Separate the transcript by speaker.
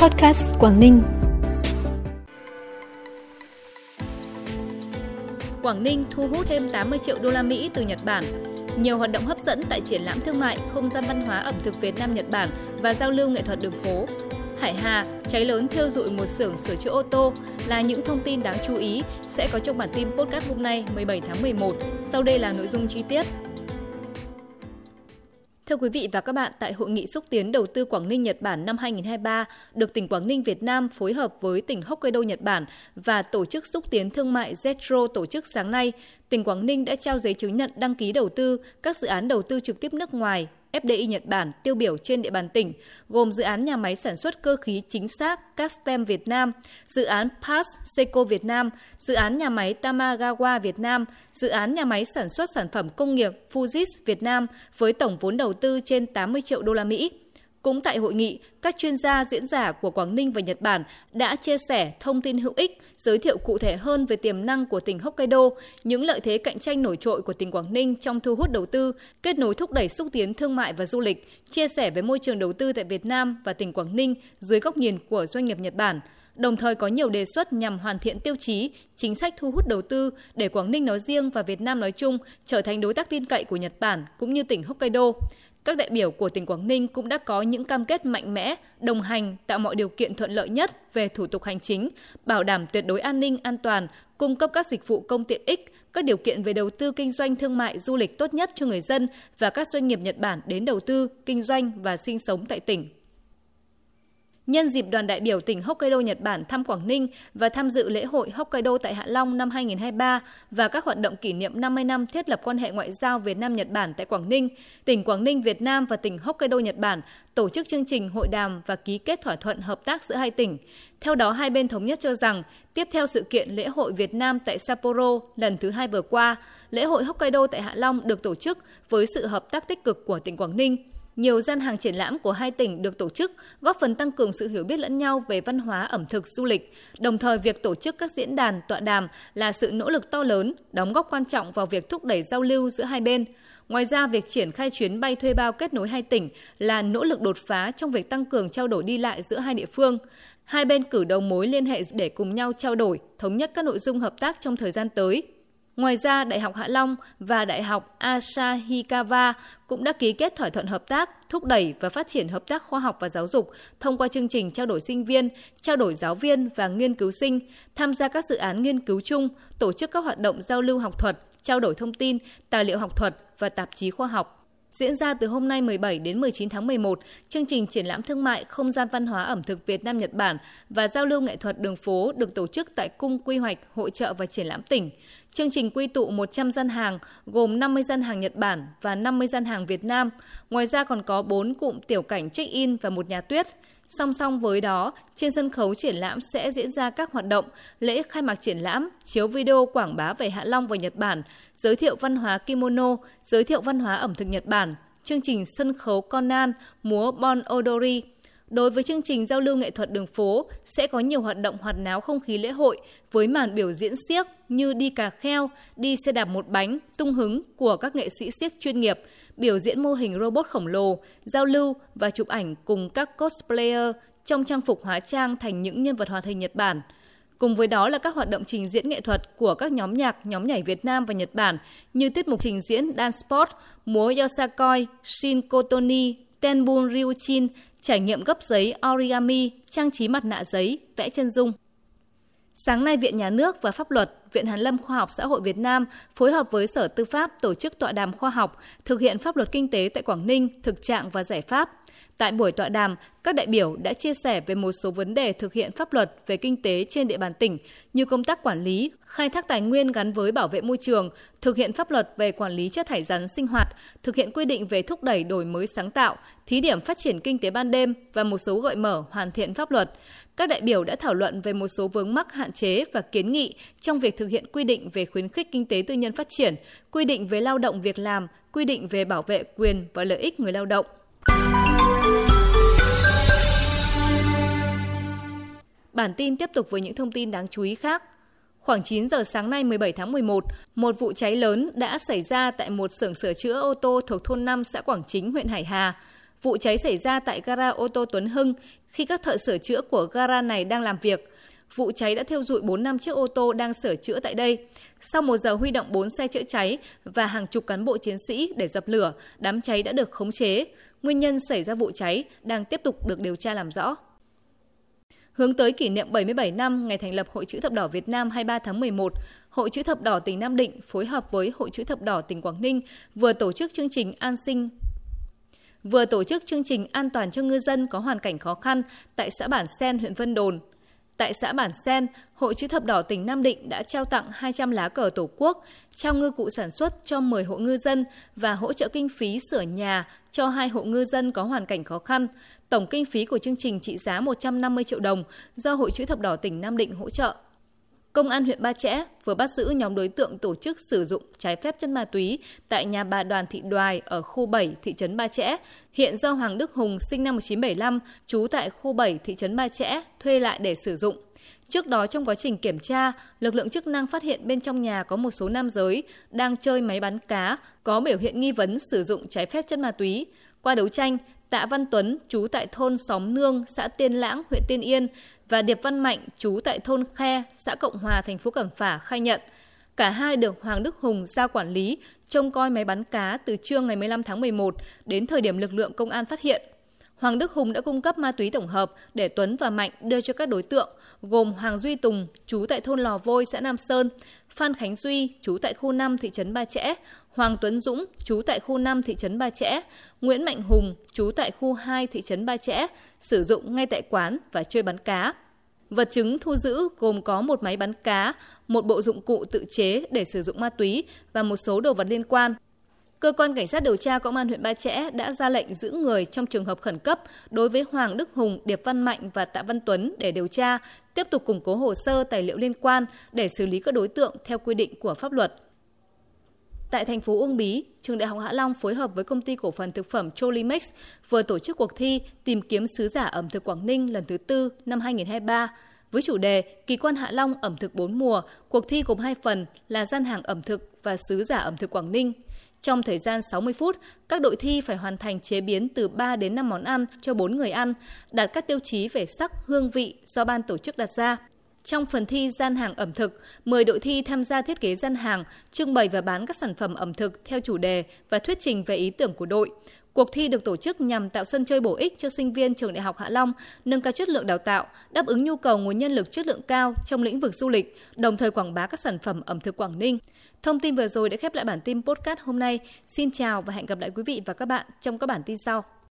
Speaker 1: Podcast Quảng Ninh.
Speaker 2: Quảng Ninh thu hút thêm 80 triệu đô la Mỹ từ Nhật Bản. Nhiều hoạt động hấp dẫn tại triển lãm thương mại, không gian văn hóa ẩm thực Việt Nam Nhật Bản và giao lưu nghệ thuật đường phố. Hải Hà, cháy lớn thiêu dụi một xưởng sửa chữa ô tô là những thông tin đáng chú ý sẽ có trong bản tin podcast hôm nay 17 tháng 11. Sau đây là nội dung chi tiết. Thưa quý vị và các bạn, tại Hội nghị xúc tiến đầu tư Quảng Ninh Nhật Bản năm 2023 được tỉnh Quảng Ninh Việt Nam phối hợp với tỉnh Hokkaido Nhật Bản và Tổ chức xúc tiến thương mại Zetro tổ chức sáng nay, tỉnh Quảng Ninh đã trao giấy chứng nhận đăng ký đầu tư các dự án đầu tư trực tiếp nước ngoài. FDI Nhật Bản tiêu biểu trên địa bàn tỉnh, gồm dự án nhà máy sản xuất cơ khí chính xác Castem Việt Nam, dự án PAS Seco Việt Nam, dự án nhà máy Tamagawa Việt Nam, dự án nhà máy sản xuất sản phẩm công nghiệp Fujis Việt Nam với tổng vốn đầu tư trên 80 triệu đô la Mỹ. Cũng tại hội nghị, các chuyên gia diễn giả của Quảng Ninh và Nhật Bản đã chia sẻ thông tin hữu ích, giới thiệu cụ thể hơn về tiềm năng của tỉnh Hokkaido, những lợi thế cạnh tranh nổi trội của tỉnh Quảng Ninh trong thu hút đầu tư, kết nối thúc đẩy xúc tiến thương mại và du lịch, chia sẻ với môi trường đầu tư tại Việt Nam và tỉnh Quảng Ninh dưới góc nhìn của doanh nghiệp Nhật Bản đồng thời có nhiều đề xuất nhằm hoàn thiện tiêu chí, chính sách thu hút đầu tư để Quảng Ninh nói riêng và Việt Nam nói chung trở thành đối tác tin cậy của Nhật Bản cũng như tỉnh Hokkaido. Các đại biểu của tỉnh Quảng Ninh cũng đã có những cam kết mạnh mẽ, đồng hành tạo mọi điều kiện thuận lợi nhất về thủ tục hành chính, bảo đảm tuyệt đối an ninh an toàn, cung cấp các dịch vụ công tiện ích, các điều kiện về đầu tư kinh doanh thương mại du lịch tốt nhất cho người dân và các doanh nghiệp Nhật Bản đến đầu tư, kinh doanh và sinh sống tại tỉnh. Nhân dịp đoàn đại biểu tỉnh Hokkaido Nhật Bản thăm Quảng Ninh và tham dự lễ hội Hokkaido tại Hạ Long năm 2023 và các hoạt động kỷ niệm 50 năm thiết lập quan hệ ngoại giao Việt Nam Nhật Bản tại Quảng Ninh, tỉnh Quảng Ninh Việt Nam và tỉnh Hokkaido Nhật Bản tổ chức chương trình hội đàm và ký kết thỏa thuận hợp tác giữa hai tỉnh. Theo đó, hai bên thống nhất cho rằng, tiếp theo sự kiện lễ hội Việt Nam tại Sapporo lần thứ hai vừa qua, lễ hội Hokkaido tại Hạ Long được tổ chức với sự hợp tác tích cực của tỉnh Quảng Ninh nhiều gian hàng triển lãm của hai tỉnh được tổ chức góp phần tăng cường sự hiểu biết lẫn nhau về văn hóa ẩm thực du lịch. Đồng thời việc tổ chức các diễn đàn, tọa đàm là sự nỗ lực to lớn, đóng góp quan trọng vào việc thúc đẩy giao lưu giữa hai bên. Ngoài ra, việc triển khai chuyến bay thuê bao kết nối hai tỉnh là nỗ lực đột phá trong việc tăng cường trao đổi đi lại giữa hai địa phương. Hai bên cử đầu mối liên hệ để cùng nhau trao đổi, thống nhất các nội dung hợp tác trong thời gian tới. Ngoài ra, Đại học Hạ Long và Đại học Asahikawa cũng đã ký kết thỏa thuận hợp tác, thúc đẩy và phát triển hợp tác khoa học và giáo dục thông qua chương trình trao đổi sinh viên, trao đổi giáo viên và nghiên cứu sinh, tham gia các dự án nghiên cứu chung, tổ chức các hoạt động giao lưu học thuật, trao đổi thông tin, tài liệu học thuật và tạp chí khoa học. Diễn ra từ hôm nay 17 đến 19 tháng 11, chương trình triển lãm thương mại không gian văn hóa ẩm thực Việt Nam Nhật Bản và giao lưu nghệ thuật đường phố được tổ chức tại Cung Quy hoạch Hội trợ và Triển lãm tỉnh. Chương trình quy tụ 100 gian hàng gồm 50 gian hàng Nhật Bản và 50 gian hàng Việt Nam. Ngoài ra còn có 4 cụm tiểu cảnh check-in và một nhà tuyết. Song song với đó, trên sân khấu triển lãm sẽ diễn ra các hoạt động lễ khai mạc triển lãm, chiếu video quảng bá về Hạ Long và Nhật Bản, giới thiệu văn hóa kimono, giới thiệu văn hóa ẩm thực Nhật Bản, chương trình sân khấu Conan, múa Bon Odori. Đối với chương trình giao lưu nghệ thuật đường phố sẽ có nhiều hoạt động hoạt náo không khí lễ hội với màn biểu diễn siếc như đi cà kheo, đi xe đạp một bánh, tung hứng của các nghệ sĩ siếc chuyên nghiệp, biểu diễn mô hình robot khổng lồ, giao lưu và chụp ảnh cùng các cosplayer trong trang phục hóa trang thành những nhân vật hoạt hình Nhật Bản. Cùng với đó là các hoạt động trình diễn nghệ thuật của các nhóm nhạc, nhóm nhảy Việt Nam và Nhật Bản như tiết mục trình diễn dance sport, múa Yosakoi, Shin Kotoni, Tenbun Ryuchin, trải nghiệm gấp giấy origami, trang trí mặt nạ giấy, vẽ chân dung. Sáng nay, Viện Nhà nước và Pháp luật, Viện Hàn lâm Khoa học Xã hội Việt Nam phối hợp với Sở Tư pháp tổ chức tọa đàm khoa học thực hiện pháp luật kinh tế tại Quảng Ninh, thực trạng và giải pháp. Tại buổi tọa đàm, các đại biểu đã chia sẻ về một số vấn đề thực hiện pháp luật về kinh tế trên địa bàn tỉnh như công tác quản lý, khai thác tài nguyên gắn với bảo vệ môi trường, thực hiện pháp luật về quản lý chất thải rắn sinh hoạt, thực hiện quy định về thúc đẩy đổi mới sáng tạo, thí điểm phát triển kinh tế ban đêm và một số gợi mở hoàn thiện pháp luật. Các đại biểu đã thảo luận về một số vướng mắc hạn chế và kiến nghị trong việc thực hiện quy định về khuyến khích kinh tế tư nhân phát triển, quy định về lao động việc làm, quy định về bảo vệ quyền và lợi ích người lao động. Bản tin tiếp tục với những thông tin đáng chú ý khác. Khoảng 9 giờ sáng nay 17 tháng 11, một vụ cháy lớn đã xảy ra tại một xưởng sửa chữa ô tô thuộc thôn 5 xã Quảng Chính, huyện Hải Hà. Vụ cháy xảy ra tại gara ô tô Tuấn Hưng khi các thợ sửa chữa của gara này đang làm việc. Vụ cháy đã thiêu dụi 4 năm chiếc ô tô đang sửa chữa tại đây. Sau một giờ huy động 4 xe chữa cháy và hàng chục cán bộ chiến sĩ để dập lửa, đám cháy đã được khống chế. Nguyên nhân xảy ra vụ cháy đang tiếp tục được điều tra làm rõ. Hướng tới kỷ niệm 77 năm ngày thành lập Hội chữ thập đỏ Việt Nam 23 tháng 11, Hội chữ thập đỏ tỉnh Nam Định phối hợp với Hội chữ thập đỏ tỉnh Quảng Ninh vừa tổ chức chương trình an sinh vừa tổ chức chương trình an toàn cho ngư dân có hoàn cảnh khó khăn tại xã Bản Sen, huyện Vân Đồn. Tại xã Bản Sen, Hội chữ thập đỏ tỉnh Nam Định đã trao tặng 200 lá cờ Tổ quốc, trao ngư cụ sản xuất cho 10 hộ ngư dân và hỗ trợ kinh phí sửa nhà cho hai hộ ngư dân có hoàn cảnh khó khăn. Tổng kinh phí của chương trình trị giá 150 triệu đồng do Hội chữ thập đỏ tỉnh Nam Định hỗ trợ. Công an huyện Ba Chẽ vừa bắt giữ nhóm đối tượng tổ chức sử dụng trái phép chất ma túy tại nhà bà Đoàn Thị Đoài ở khu 7 thị trấn Ba Chẽ, hiện do Hoàng Đức Hùng sinh năm 1975, trú tại khu 7 thị trấn Ba Chẽ thuê lại để sử dụng. Trước đó trong quá trình kiểm tra, lực lượng chức năng phát hiện bên trong nhà có một số nam giới đang chơi máy bắn cá, có biểu hiện nghi vấn sử dụng trái phép chất ma túy. Qua đấu tranh, Tạ Văn Tuấn, chú tại thôn Xóm Nương, xã Tiên Lãng, huyện Tiên Yên và Điệp Văn Mạnh, chú tại thôn Khe, xã Cộng Hòa, thành phố Cẩm Phả khai nhận cả hai được Hoàng Đức Hùng giao quản lý trông coi máy bắn cá từ trưa ngày 15 tháng 11 đến thời điểm lực lượng công an phát hiện. Hoàng Đức Hùng đã cung cấp ma túy tổng hợp để Tuấn và Mạnh đưa cho các đối tượng gồm Hoàng Duy Tùng, chú tại thôn Lò Vôi, xã Nam Sơn, Phan Khánh Duy, chú tại khu 5 thị trấn Ba Chẽ, Hoàng Tuấn Dũng, chú tại khu 5 thị trấn Ba Chẽ, Nguyễn Mạnh Hùng, chú tại khu 2 thị trấn Ba Chẽ, sử dụng ngay tại quán và chơi bắn cá. Vật chứng thu giữ gồm có một máy bắn cá, một bộ dụng cụ tự chế để sử dụng ma túy và một số đồ vật liên quan. Cơ quan Cảnh sát điều tra Công an huyện Ba Chẽ đã ra lệnh giữ người trong trường hợp khẩn cấp đối với Hoàng Đức Hùng, Điệp Văn Mạnh và Tạ Văn Tuấn để điều tra, tiếp tục củng cố hồ sơ tài liệu liên quan để xử lý các đối tượng theo quy định của pháp luật. Tại thành phố Uông Bí, trường Đại học Hạ Long phối hợp với công ty cổ phần thực phẩm Cholimex vừa tổ chức cuộc thi tìm kiếm sứ giả ẩm thực Quảng Ninh lần thứ tư năm 2023 với chủ đề Kỳ quan Hạ Long ẩm thực bốn mùa. Cuộc thi gồm hai phần là gian hàng ẩm thực và sứ giả ẩm thực Quảng Ninh. Trong thời gian 60 phút, các đội thi phải hoàn thành chế biến từ 3 đến 5 món ăn cho 4 người ăn, đạt các tiêu chí về sắc, hương vị do ban tổ chức đặt ra. Trong phần thi gian hàng ẩm thực, 10 đội thi tham gia thiết kế gian hàng, trưng bày và bán các sản phẩm ẩm thực theo chủ đề và thuyết trình về ý tưởng của đội. Cuộc thi được tổ chức nhằm tạo sân chơi bổ ích cho sinh viên trường Đại học Hạ Long, nâng cao chất lượng đào tạo, đáp ứng nhu cầu nguồn nhân lực chất lượng cao trong lĩnh vực du lịch, đồng thời quảng bá các sản phẩm ẩm thực Quảng Ninh. Thông tin vừa rồi đã khép lại bản tin podcast hôm nay. Xin chào và hẹn gặp lại quý vị và các bạn trong các bản tin sau.